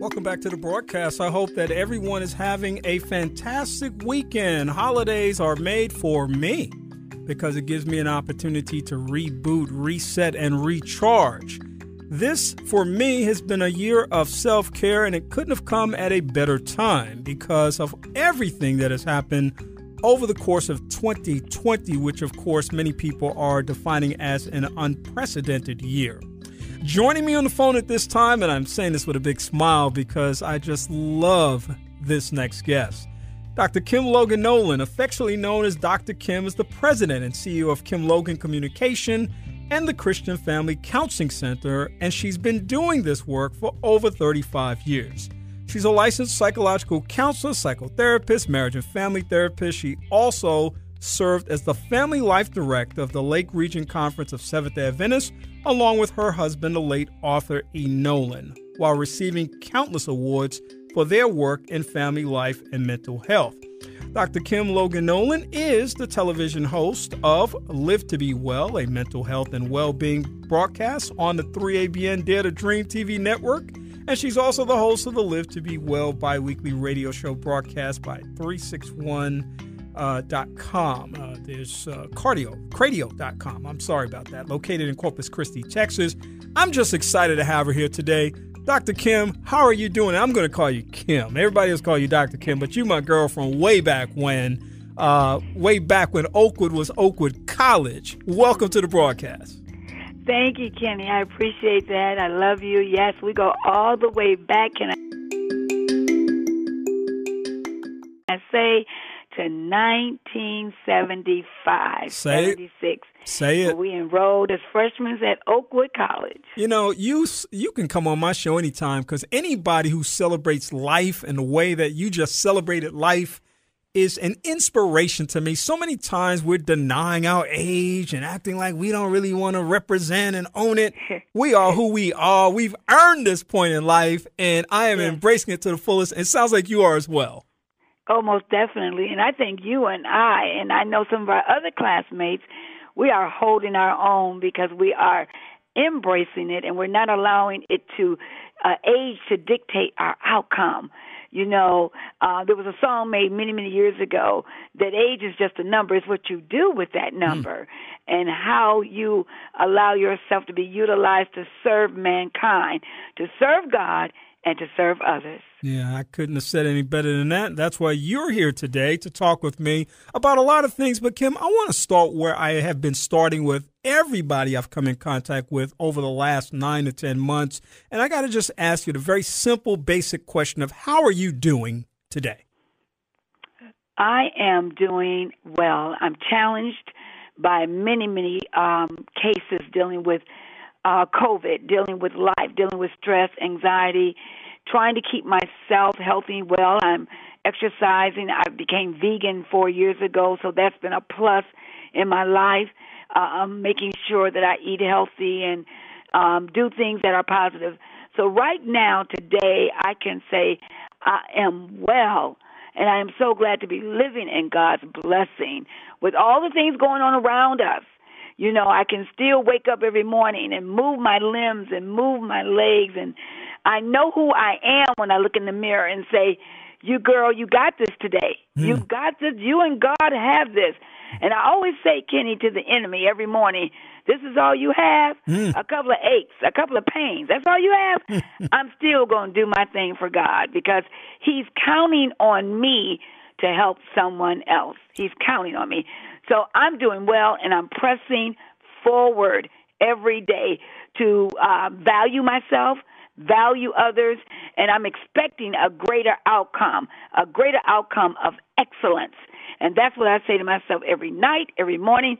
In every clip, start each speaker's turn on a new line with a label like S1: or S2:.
S1: Welcome back to the broadcast. I hope that everyone is having a fantastic weekend. Holidays are made for me because it gives me an opportunity to reboot, reset, and recharge. This, for me, has been a year of self care, and it couldn't have come at a better time because of everything that has happened over the course of 2020, which, of course, many people are defining as an unprecedented year. Joining me on the phone at this time, and I'm saying this with a big smile because I just love this next guest. Dr. Kim Logan Nolan, affectionately known as Dr. Kim, is the president and CEO of Kim Logan Communication and the Christian Family Counseling Center, and she's been doing this work for over 35 years. She's a licensed psychological counselor, psychotherapist, marriage and family therapist. She also served as the Family Life Director of the Lake Region Conference of Seventh day Adventists, along with her husband, the late Arthur E. Nolan, while receiving countless awards for their work in family life and mental health. Dr. Kim Logan Nolan is the television host of Live to Be Well, a mental health and well being broadcast on the 3ABN Dare to Dream TV network. And she's also the host of the Live to Be Well bi weekly radio show broadcast by 361 uh, .com. Uh, there's uh, cardio, cradio.com. I'm sorry about that. Located in Corpus Christi, Texas. I'm just excited to have her here today. Dr. Kim, how are you doing? I'm going to call you Kim. Everybody else call you Dr. Kim, but you my girl from way back when, uh, way back when Oakwood was Oakwood College. Welcome to the broadcast.
S2: Thank you, Kenny. I appreciate that. I love you. Yes, we go all the way back. And I say to 1975,
S1: Say
S2: 76.
S1: It. Say it.
S2: We enrolled as freshmen at Oakwood College.
S1: You know, you you can come on my show anytime because anybody who celebrates life and the way that you just celebrated life is an inspiration to me. So many times we're denying our age and acting like we don't really want to represent and own it. we are who we are. We've earned this point in life, and I am yeah. embracing it to the fullest. It sounds like you are as well.
S2: Oh, most definitely. And I think you and I, and I know some of our other classmates, we are holding our own because we are embracing it and we're not allowing it to uh, age to dictate our outcome. You know, uh, there was a song made many, many years ago that age is just a number. It's what you do with that hmm. number mm. and how you allow yourself to be utilized to serve mankind, to serve God and to serve others.
S1: Yeah, I couldn't have said any better than that. That's why you're here today to talk with me about a lot of things. But, Kim, I want to start where I have been starting with everybody I've come in contact with over the last nine to 10 months. And I got to just ask you the very simple, basic question of how are you doing today?
S2: I am doing well. I'm challenged by many, many um, cases dealing with uh, COVID, dealing with life, dealing with stress, anxiety, trying to keep myself healthy and well. I'm exercising. I became vegan four years ago, so that's been a plus in my life. Uh, I'm making sure that I eat healthy and um, do things that are positive. So right now, today, I can say I am well. And I am so glad to be living in God's blessing with all the things going on around us. You know, I can still wake up every morning and move my limbs and move my legs and I know who I am when I look in the mirror and say, "You girl, you got this today. Mm. You got this. You and God have this." And I always say, Kenny, to the enemy every morning, "This is all you have. Mm. A couple of aches, a couple of pains. That's all you have." I'm still going to do my thing for God because He's counting on me to help someone else. He's counting on me. So I'm doing well and I'm pressing forward every day to uh, value myself, value others, and I'm expecting a greater outcome, a greater outcome of excellence. And that's what I say to myself every night, every morning.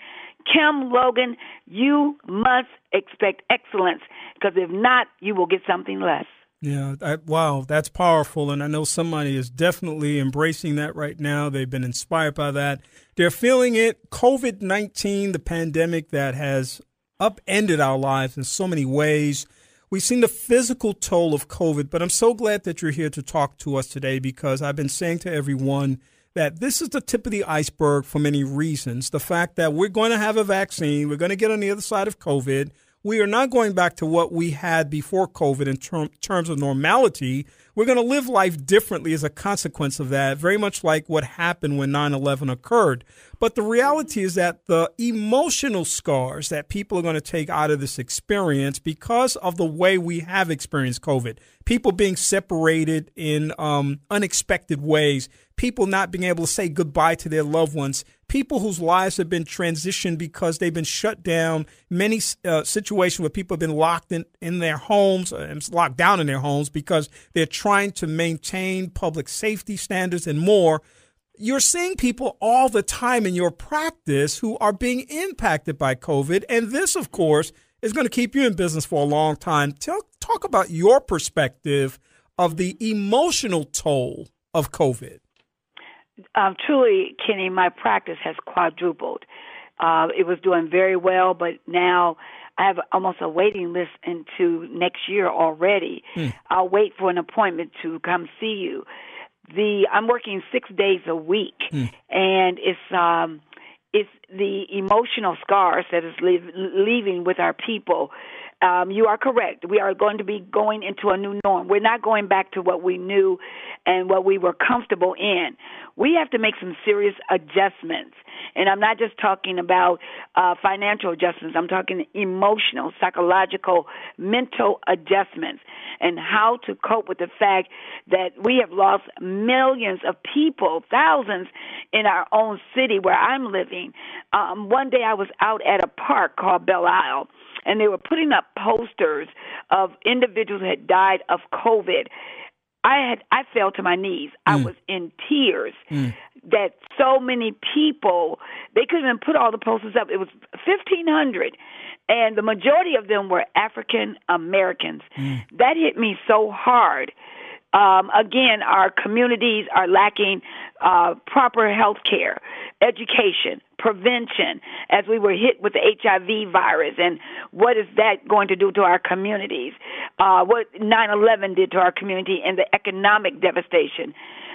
S2: Kim Logan, you must expect excellence because if not, you will get something less.
S1: Yeah, I, wow, that's powerful. And I know somebody is definitely embracing that right now. They've been inspired by that. They're feeling it. COVID 19, the pandemic that has upended our lives in so many ways. We've seen the physical toll of COVID, but I'm so glad that you're here to talk to us today because I've been saying to everyone that this is the tip of the iceberg for many reasons. The fact that we're going to have a vaccine, we're going to get on the other side of COVID we are not going back to what we had before COVID in term, terms of normality. We're going to live life differently as a consequence of that, very much like what happened when 9 11 occurred. But the reality is that the emotional scars that people are going to take out of this experience because of the way we have experienced COVID, people being separated in um, unexpected ways, people not being able to say goodbye to their loved ones, people whose lives have been transitioned because they've been shut down, many uh, situations where people have been locked in, in their homes, uh, locked down in their homes because they're trying to maintain public safety standards and more you're seeing people all the time in your practice who are being impacted by COVID. And this, of course, is going to keep you in business for a long time. Tell, talk about your perspective of the emotional toll of COVID.
S2: Um, truly, Kenny, my practice has quadrupled. Uh, it was doing very well, but now I have almost a waiting list into next year already. Hmm. I'll wait for an appointment to come see you the I'm working six days a week, mm. and it's um, it's the emotional scars that is leave, leaving with our people. Um, you are correct. We are going to be going into a new norm. We're not going back to what we knew and what we were comfortable in. We have to make some serious adjustments. And I'm not just talking about uh, financial adjustments, I'm talking emotional, psychological, mental adjustments and how to cope with the fact that we have lost millions of people, thousands in our own city where I'm living. Um, one day I was out at a park called Belle Isle and they were putting up posters of individuals who had died of COVID. I had I fell to my knees. Mm. I was in tears. Mm. That so many people they couldn't even put all the posters up. It was fifteen hundred, and the majority of them were African Americans. Mm. That hit me so hard. Um, again, our communities are lacking uh, proper health care, education, prevention, as we were hit with the HIV virus, and what is that going to do to our communities? Uh, what 9 11 did to our community, and the economic devastation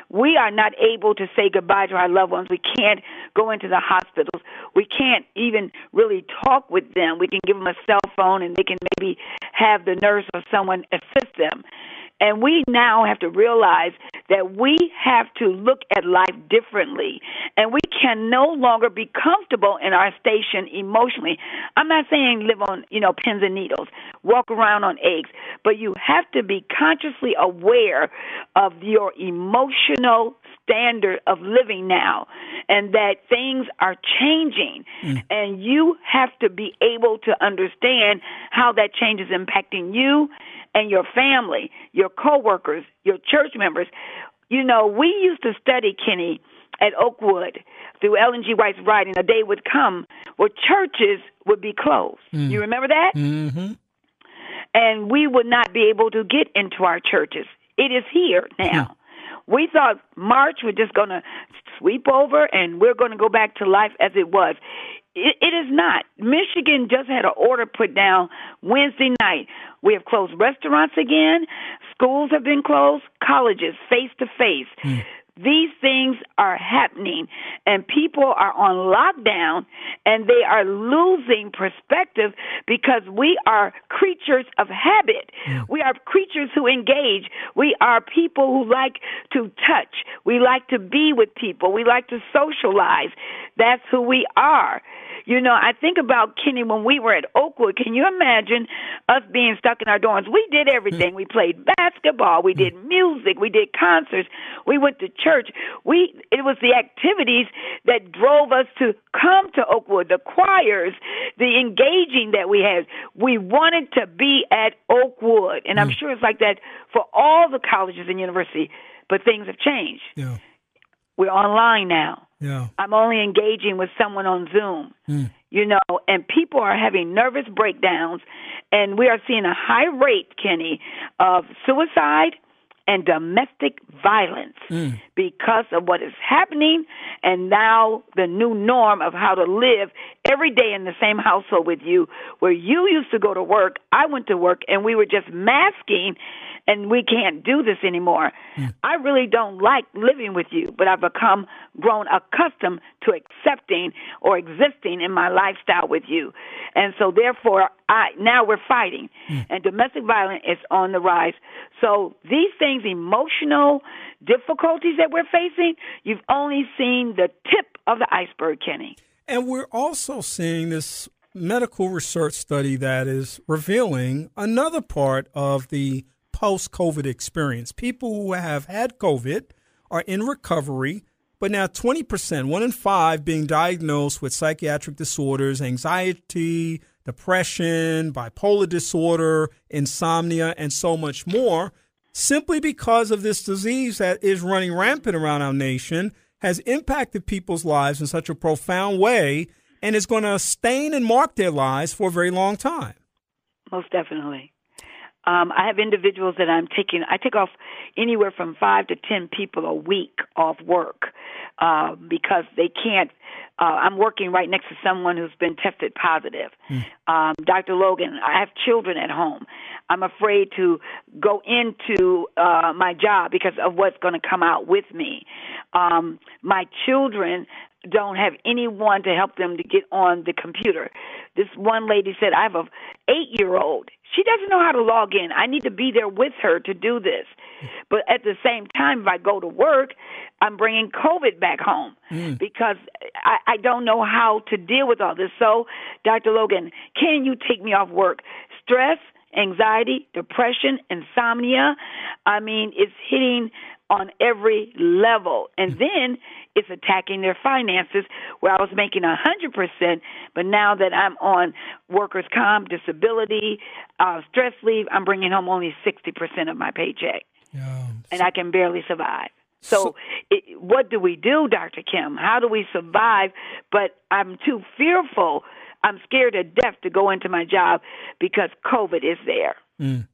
S2: we are not able to say goodbye to our loved ones. We can't go into the hospitals. We can't even really talk with them. We can give them a cell phone and they can maybe have the nurse or someone assist them. And we now have to realize that we have to look at life differently. And we can no longer be comfortable in our station emotionally. I'm not saying live on, you know, pins and needles, walk around on eggs, but you have to be consciously aware of your emotional standard of living now and that things are changing mm. and you have to be able to understand how that change is impacting you and your family, your coworkers, your church members. You know, we used to study Kenny at Oakwood through Ellen G. White's writing. A day would come where churches would be closed. Mm. You remember that?
S1: Mm-hmm.
S2: And we would not be able to get into our churches. It is here now. We thought March was just going to sweep over and we're going to go back to life as it was. It, it is not. Michigan just had an order put down Wednesday night. We have closed restaurants again. Schools have been closed. Colleges face to face. These things are happening, and people are on lockdown, and they are losing perspective because we are creatures of habit. Mm. We are creatures who engage. We are people who like to touch. We like to be with people. We like to socialize. That's who we are. You know, I think about Kenny when we were at Oakwood. Can you imagine us being stuck in our dorms? We did everything. We played basketball. We did music. We did concerts. We went to church. We it was the activities that drove us to come to Oakwood. The choirs, the engaging that we had. We wanted to be at Oakwood, and I'm mm. sure it's like that for all the colleges and universities. But things have changed.
S1: Yeah.
S2: We're online now.
S1: Yeah.
S2: I'm only engaging with someone on Zoom.
S1: Mm.
S2: You know, and people are having nervous breakdowns, and we are seeing a high rate, Kenny, of suicide and domestic violence
S1: mm.
S2: because of what is happening and now the new norm of how to live every day in the same household with you where you used to go to work I went to work and we were just masking and we can't do this anymore. Mm. I really don't like living with you, but I've become grown accustomed to accepting or existing in my lifestyle with you. And so therefore I now we're fighting, mm. and domestic violence is on the rise. So these things, emotional difficulties that we're facing, you've only seen the tip of the iceberg, Kenny.
S1: And we're also seeing this medical research study that is revealing another part of the post COVID experience. People who have had COVID are in recovery, but now 20%, one in five, being diagnosed with psychiatric disorders, anxiety, depression, bipolar disorder, insomnia, and so much more, simply because of this disease that is running rampant around our nation, has impacted people's lives in such a profound way and is going to stain and mark their lives for a very long time.
S2: Most definitely. Um, I have individuals that I'm taking. I take off anywhere from five to ten people a week off work uh, because they can't. Uh, I'm working right next to someone who's been tested positive. Mm. Um, Dr. Logan, I have children at home. I'm afraid to go into uh, my job because of what's going to come out with me. Um, my children don't have anyone to help them to get on the computer. This one lady said, I have a eight year old. She doesn't know how to log in. I need to be there with her to do this. But at the same time, if I go to work, I'm bringing COVID back home mm. because I, I don't know how to deal with all this. So, Dr. Logan, can you take me off work? Stress, anxiety, depression, insomnia. I mean, it's hitting on every level. And mm. then it's attacking their finances where I was making a hundred percent, but now that I'm on workers' comp, disability, uh, stress leave, I'm bringing home only sixty percent of my paycheck, yeah. and I can barely survive. So, so it, what do we do, Dr. Kim? How do we survive? But I'm too fearful. I'm scared to death to go into my job because COVID is there.
S1: Mm.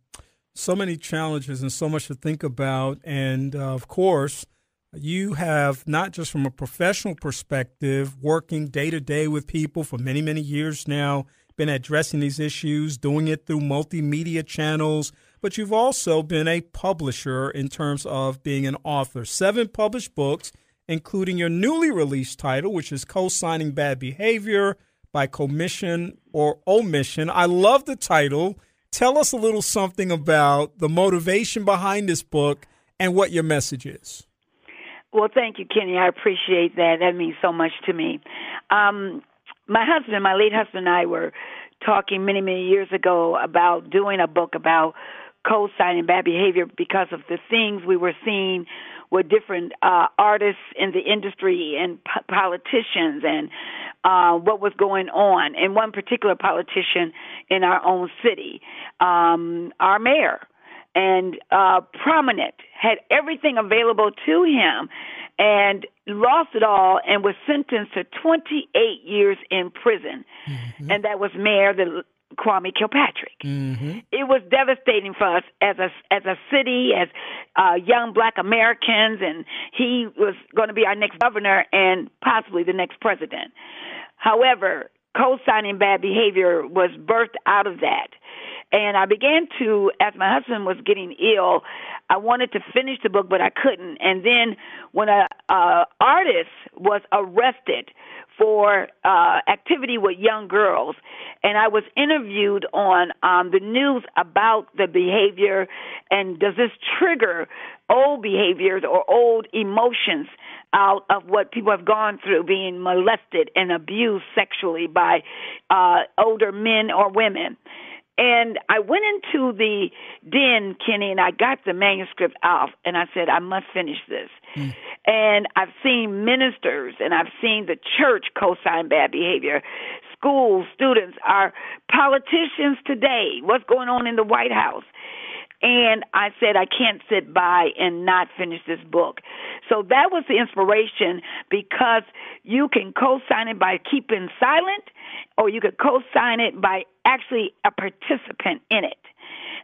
S1: So many challenges and so much to think about, and uh, of course you have not just from a professional perspective, working day to day with people for many, many years now, been addressing these issues, doing it through multimedia channels, but you've also been a publisher in terms of being an author. Seven published books, including your newly released title, which is Co signing Bad Behavior by Commission or Omission. I love the title. Tell us a little something about the motivation behind this book and what your message is.
S2: Well, thank you, Kenny. I appreciate that. That means so much to me. Um, my husband, my late husband, and I were talking many, many years ago about doing a book about co-signing bad behavior because of the things we were seeing with different uh, artists in the industry and po- politicians and uh, what was going on. And one particular politician in our own city, um, our mayor, and uh, prominent, had everything available to him, and lost it all and was sentenced to 28 years in prison. Mm-hmm. And that was Mayor the Kwame Kilpatrick. Mm-hmm. It was devastating for us as a as a city, as uh, young Black Americans, and he was going to be our next governor and possibly the next president. However, co-signing bad behavior was birthed out of that. And I began to, as my husband was getting ill, I wanted to finish the book, but I couldn't. And then when a, a artist was arrested for uh, activity with young girls, and I was interviewed on um, the news about the behavior, and does this trigger old behaviors or old emotions out of what people have gone through being molested and abused sexually by uh, older men or women. And I went into the den, Kenny, and I got the manuscript off, and I said, I must finish this. Mm. And I've seen ministers and I've seen the church co sign bad behavior. Schools, students, our politicians today, what's going on in the White House. And I said, I can't sit by and not finish this book. So that was the inspiration because you can co sign it by keeping silent, or you could co sign it by actually a participant in it.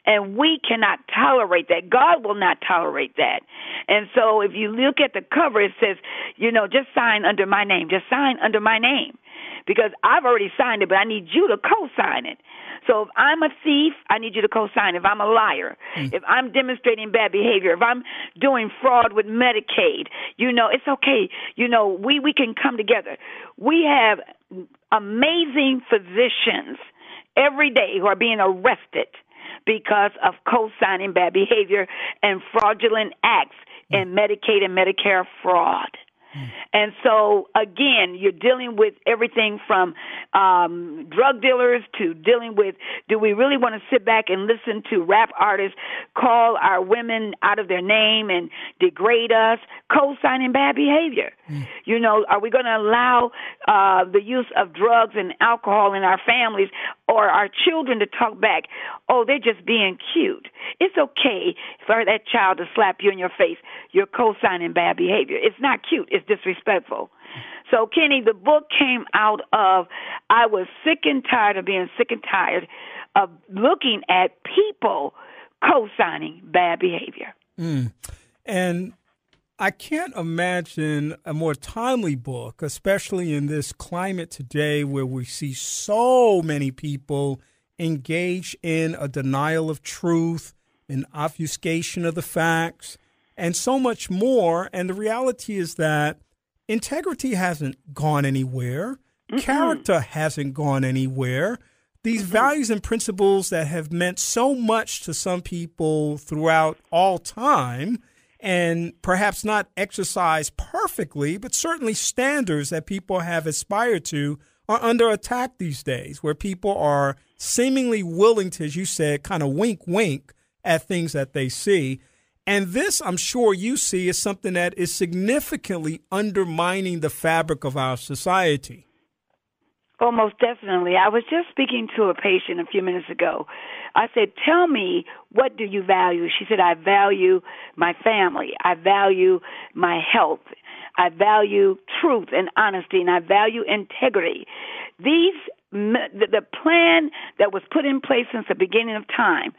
S2: And we cannot tolerate that. God will not tolerate that. And so if you look at the cover, it says, you know, just sign under my name. Just sign under my name. Because I've already signed it, but I need you to co sign it. So if I'm a thief, I need you to co-sign. If I'm a liar, mm. if I'm demonstrating bad behavior, if I'm doing fraud with Medicaid, you know, it's okay. You know, we we can come together. We have amazing physicians every day who are being arrested because of co-signing bad behavior and fraudulent acts in Medicaid and Medicare fraud. And so, again, you're dealing with everything from um, drug dealers to dealing with do we really want to sit back and listen to rap artists call our women out of their name and degrade us, co signing bad behavior? Mm. You know, are we going to allow uh, the use of drugs and alcohol in our families or our children to talk back? Oh, they're just being cute. It's okay for that child to slap you in your face. You're co signing bad behavior. It's not cute, it's disrespectful. So, Kenny, the book came out of I was sick and tired of being sick and tired of looking at people co signing bad behavior.
S1: Mm. And I can't imagine a more timely book, especially in this climate today where we see so many people engage in a denial of truth, an obfuscation of the facts, and so much more. And the reality is that integrity hasn't gone anywhere, mm-hmm. character hasn't gone anywhere. These mm-hmm. values and principles that have meant so much to some people throughout all time and perhaps not exercised perfectly, but certainly standards that people have aspired to are under attack these days, where people are seemingly willing to, as you said, kind of wink wink at things that they see. And this, I'm sure you see, is something that is significantly undermining the fabric of our society.
S2: Oh, most definitely. I was just speaking to a patient a few minutes ago. I said, Tell me, what do you value? She said, I value my family. I value my health. I value truth and honesty, and I value integrity. These, the plan that was put in place since the beginning of time,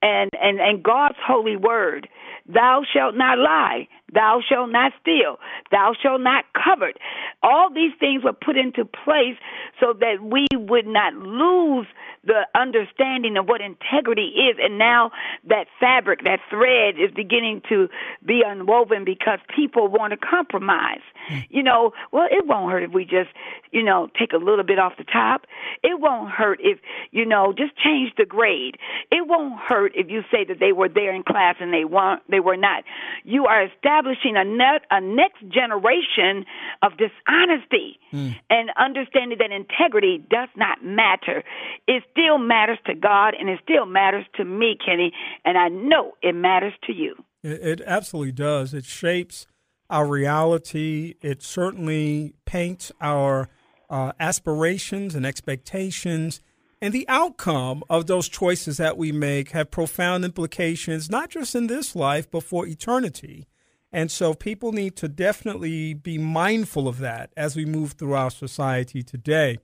S2: and, and, and God's holy word Thou shalt not lie. Thou shalt not steal. Thou shalt not covet. All these things were put into place so that we would not lose the understanding of what integrity is. And now that fabric, that thread is beginning to be unwoven because people want to compromise. Hmm. You know, well, it won't hurt if we just, you know, take a little bit off the top. It won't hurt if, you know, just change the grade. It won't hurt if you say that they were there in class and they weren't, they were not. You are establishing a, net, a next generation of dishonesty mm. and understanding that integrity does not matter. It still matters to God and it still matters to me, Kenny, and I know it matters to you.
S1: It, it absolutely does. It shapes our reality. It certainly paints our uh, aspirations and expectations. And the outcome of those choices that we make have profound implications, not just in this life, but for eternity. And so people need to definitely be mindful of that as we move through our society today.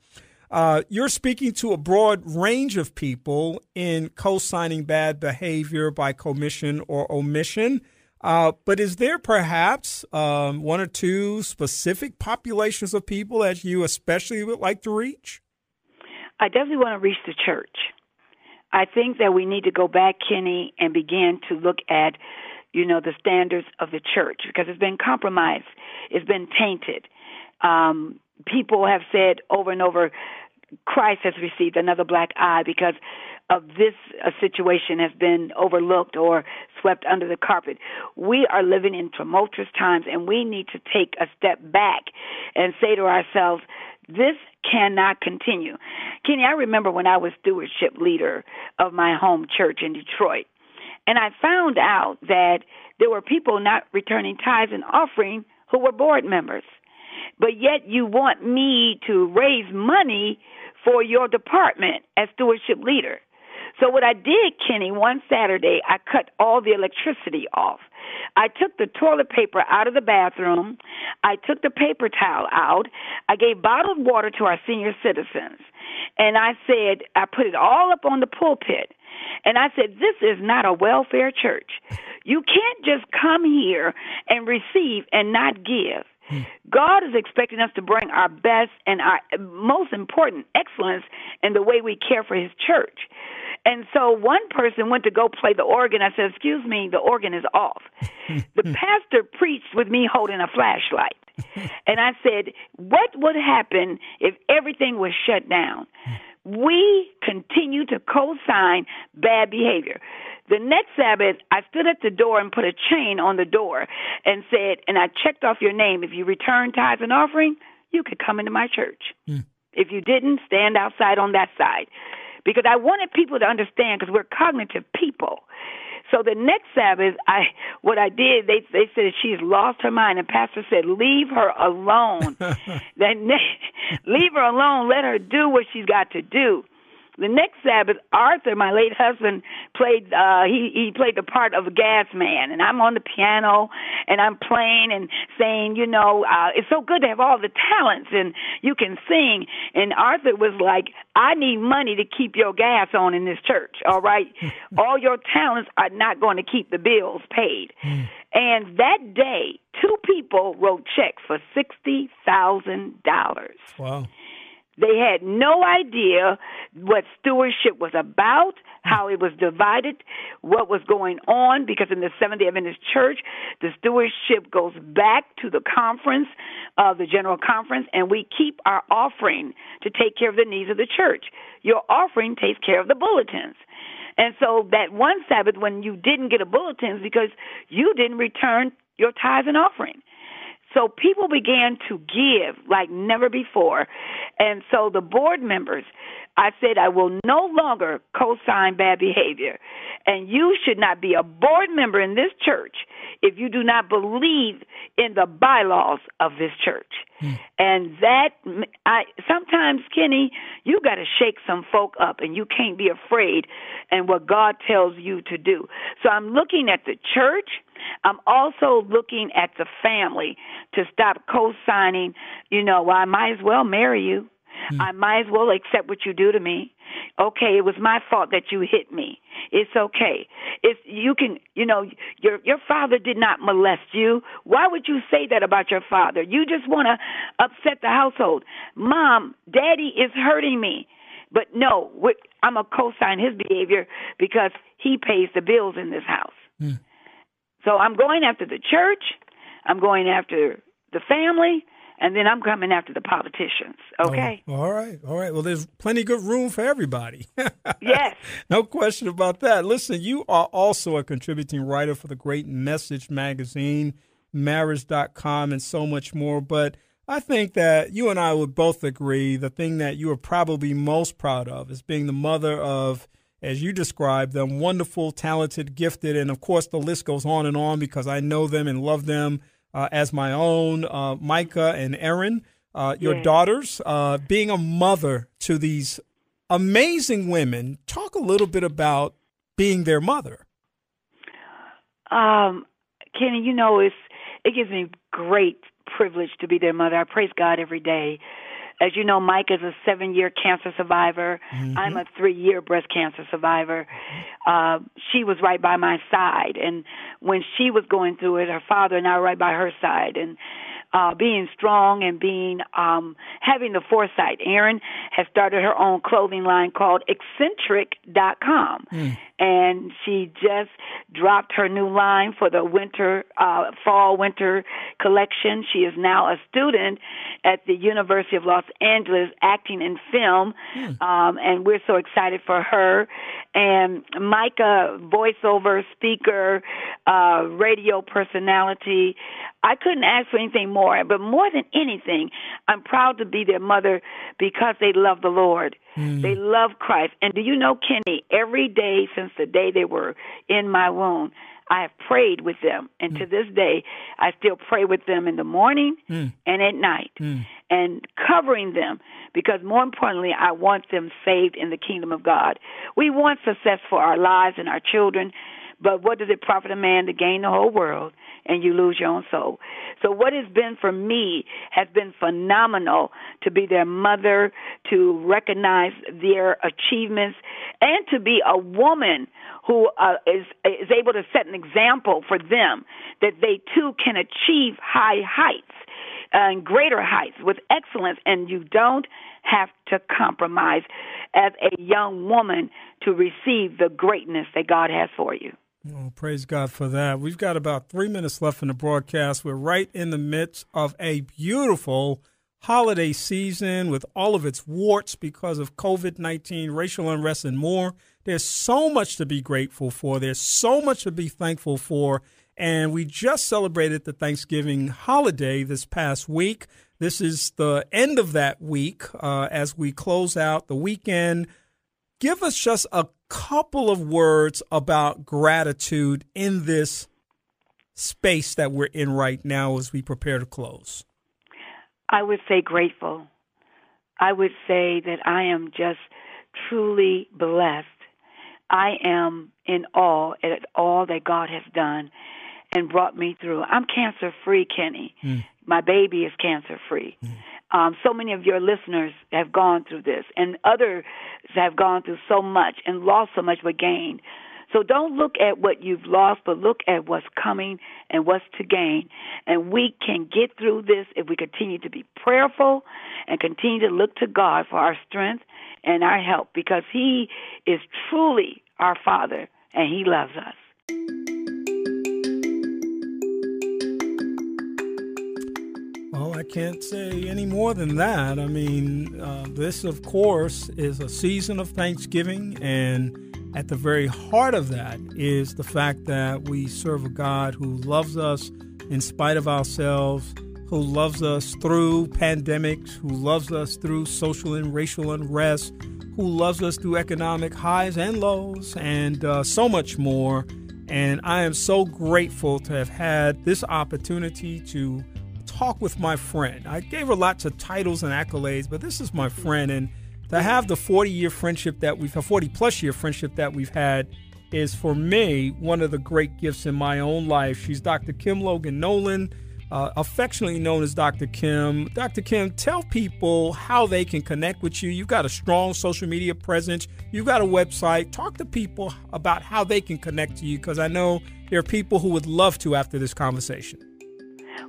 S1: Uh, you're speaking to a broad range of people in co signing bad behavior by commission or omission. Uh, but is there perhaps um, one or two specific populations of people that you especially would like to reach?
S2: I definitely want to reach the church. I think that we need to go back, Kenny, and begin to look at, you know, the standards of the church because it's been compromised, it's been tainted. Um, people have said over and over, Christ has received another black eye because of this uh, situation has been overlooked or swept under the carpet. We are living in tumultuous times, and we need to take a step back and say to ourselves, this cannot continue. Kenny, I remember when I was stewardship leader of my home church in Detroit, and I found out that there were people not returning tithes and offering who were board members. But yet you want me to raise money for your department as stewardship leader. So what I did, Kenny, one Saturday, I cut all the electricity off. I took the toilet paper out of the bathroom. I took the paper towel out. I gave bottled water to our senior citizens. And I said, I put it all up on the pulpit. And I said, This is not a welfare church. You can't just come here and receive and not give. God is expecting us to bring our best and our most important excellence in the way we care for His church. And so one person went to go play the organ. I said, Excuse me, the organ is off. the pastor preached with me holding a flashlight. and I said, What would happen if everything was shut down? we continue to co-sign bad behavior. The next Sabbath, I stood at the door and put a chain on the door and said, and I checked off your name. If you return tithes and offering, you could come into my church. Mm. If you didn't, stand outside on that side. Because I wanted people to understand, because we're cognitive people. So the next Sabbath, I what I did, they they said she's lost her mind, and Pastor said, "Leave her alone. then leave her alone. Let her do what she's got to do." The next Sabbath, Arthur, my late husband, played. Uh, he he played the part of a gas man, and I'm on the piano and I'm playing and saying, you know, uh, it's so good to have all the talents and you can sing. And Arthur was like, I need money to keep your gas on in this church. All right, all your talents are not going to keep the bills paid. Hmm. and that day, two people wrote checks for sixty thousand dollars.
S1: Wow.
S2: They had no idea what stewardship was about, how it was divided, what was going on, because in the Seventh day Adventist Church, the stewardship goes back to the conference, uh, the general conference, and we keep our offering to take care of the needs of the church. Your offering takes care of the bulletins. And so that one Sabbath when you didn't get a bulletin because you didn't return your tithes and offering. So people began to give like never before. And so the board members, I said, I will no longer co sign bad behavior. And you should not be a board member in this church if you do not believe in the bylaws of this church. Hmm. And that, I sometimes, Kenny, you got to shake some folk up and you can't be afraid and what God tells you to do. So I'm looking at the church I'm also looking at the family to stop co-signing. You know, well, I might as well marry you. Mm. I might as well accept what you do to me. Okay, it was my fault that you hit me. It's okay. If you can, you know, your your father did not molest you. Why would you say that about your father? You just want to upset the household. Mom, daddy is hurting me. But no, I'm a co-sign his behavior because he pays the bills in this house. Mm. So I'm going after the church, I'm going after the family, and then I'm coming after the politicians. Oh, okay.
S1: Oh, all right. All right. Well, there's plenty good room for everybody.
S2: yes.
S1: no question about that. Listen, you are also a contributing writer for the great Message magazine, marriage.com, and so much more. But I think that you and I would both agree the thing that you are probably most proud of is being the mother of as you described them, wonderful, talented, gifted, and of course the list goes on and on because I know them and love them uh, as my own. Uh, Micah and Erin, uh, your daughters, uh, being a mother to these amazing women. Talk a little bit about being their mother.
S2: Um, Kenny, you know, it's it gives me great privilege to be their mother. I praise God every day as you know, Mike is a seven year cancer survivor. Mm-hmm. I'm a three year breast cancer survivor. Uh, she was right by my side. And when she was going through it, her father and I were right by her side. And uh, being strong and being um, having the foresight. Erin has started her own clothing line called Eccentric.com, mm. And she just dropped her new line for the winter, uh, fall winter collection. She is now a student at the University of Los Angeles, acting in film, mm. um, and we're so excited for her. And Micah, voiceover speaker, uh, radio personality. I couldn't ask for anything more. But more than anything, I'm proud to be their mother because they love the Lord. Mm. They love Christ. And do you know, Kenny, every day since the day they were in my womb, I have prayed with them. And mm. to this day, I still pray with them in the morning mm. and at night mm. and covering them because more importantly, I want them saved in the kingdom of God. We want success for our lives and our children, but what does it profit a man to gain the whole world and you lose your own soul? So what has been for me has been phenomenal to be their mother, to recognize their achievements, and to be a woman who uh, is is able to set an example for them that they too can achieve high heights and greater heights with excellence, and you don't have to compromise as a young woman to receive the greatness that God has for you.
S1: Oh, praise God for that. We've got about three minutes left in the broadcast. We're right in the midst of a beautiful holiday season with all of its warts because of COVID 19, racial unrest, and more. There's so much to be grateful for. There's so much to be thankful for. And we just celebrated the Thanksgiving holiday this past week. This is the end of that week uh, as we close out the weekend. Give us just a couple of words about gratitude in this space that we're in right now as we prepare to close.
S2: I would say grateful. I would say that I am just truly blessed. I am in awe at all that God has done and brought me through. I'm cancer free, Kenny. Mm. My baby is cancer free. Mm. Um, so many of your listeners have gone through this, and others have gone through so much and lost so much but gained. So don't look at what you've lost, but look at what's coming and what's to gain. And we can get through this if we continue to be prayerful and continue to look to God for our strength and our help because He is truly our Father and He loves us.
S1: I can't say any more than that. I mean, uh, this, of course, is a season of Thanksgiving, and at the very heart of that is the fact that we serve a God who loves us in spite of ourselves, who loves us through pandemics, who loves us through social and racial unrest, who loves us through economic highs and lows, and uh, so much more. And I am so grateful to have had this opportunity to talk with my friend. I gave her lots of titles and accolades, but this is my friend. And to have the 40 year friendship that we've had, 40 plus year friendship that we've had, is for me one of the great gifts in my own life. She's Dr. Kim Logan Nolan, uh, affectionately known as Dr. Kim. Dr. Kim, tell people how they can connect with you. You've got a strong social media presence, you've got a website. Talk to people about how they can connect to you because I know there are people who would love to after this conversation.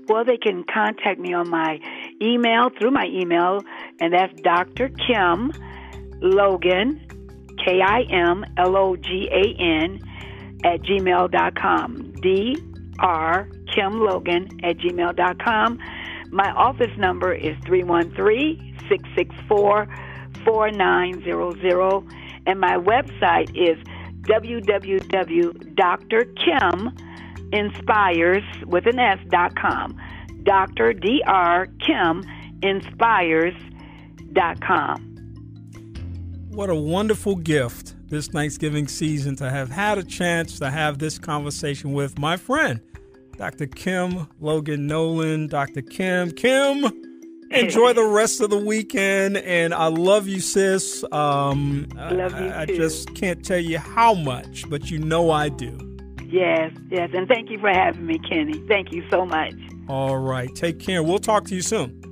S2: Well, they can contact me on my email through my email, and that's Dr. Kim Logan, K I M L O G A N, at gmail.com. D R Kim Logan at gmail.com. My office number is 313 664 4900, and my website is www.drkiminspires with an S dot com. Dr. Dr. Kim inspires.com.
S1: What a wonderful gift this Thanksgiving season to have had a chance to have this conversation with my friend, Dr. Kim Logan Nolan. Dr. Kim, Kim, enjoy the rest of the weekend, and I love you, sis.
S2: Um, love you I,
S1: I just can't tell you how much, but you know I do.
S2: Yes, yes, and thank you for having me, Kenny. Thank you so much.
S1: All right. Take care. We'll talk to you soon.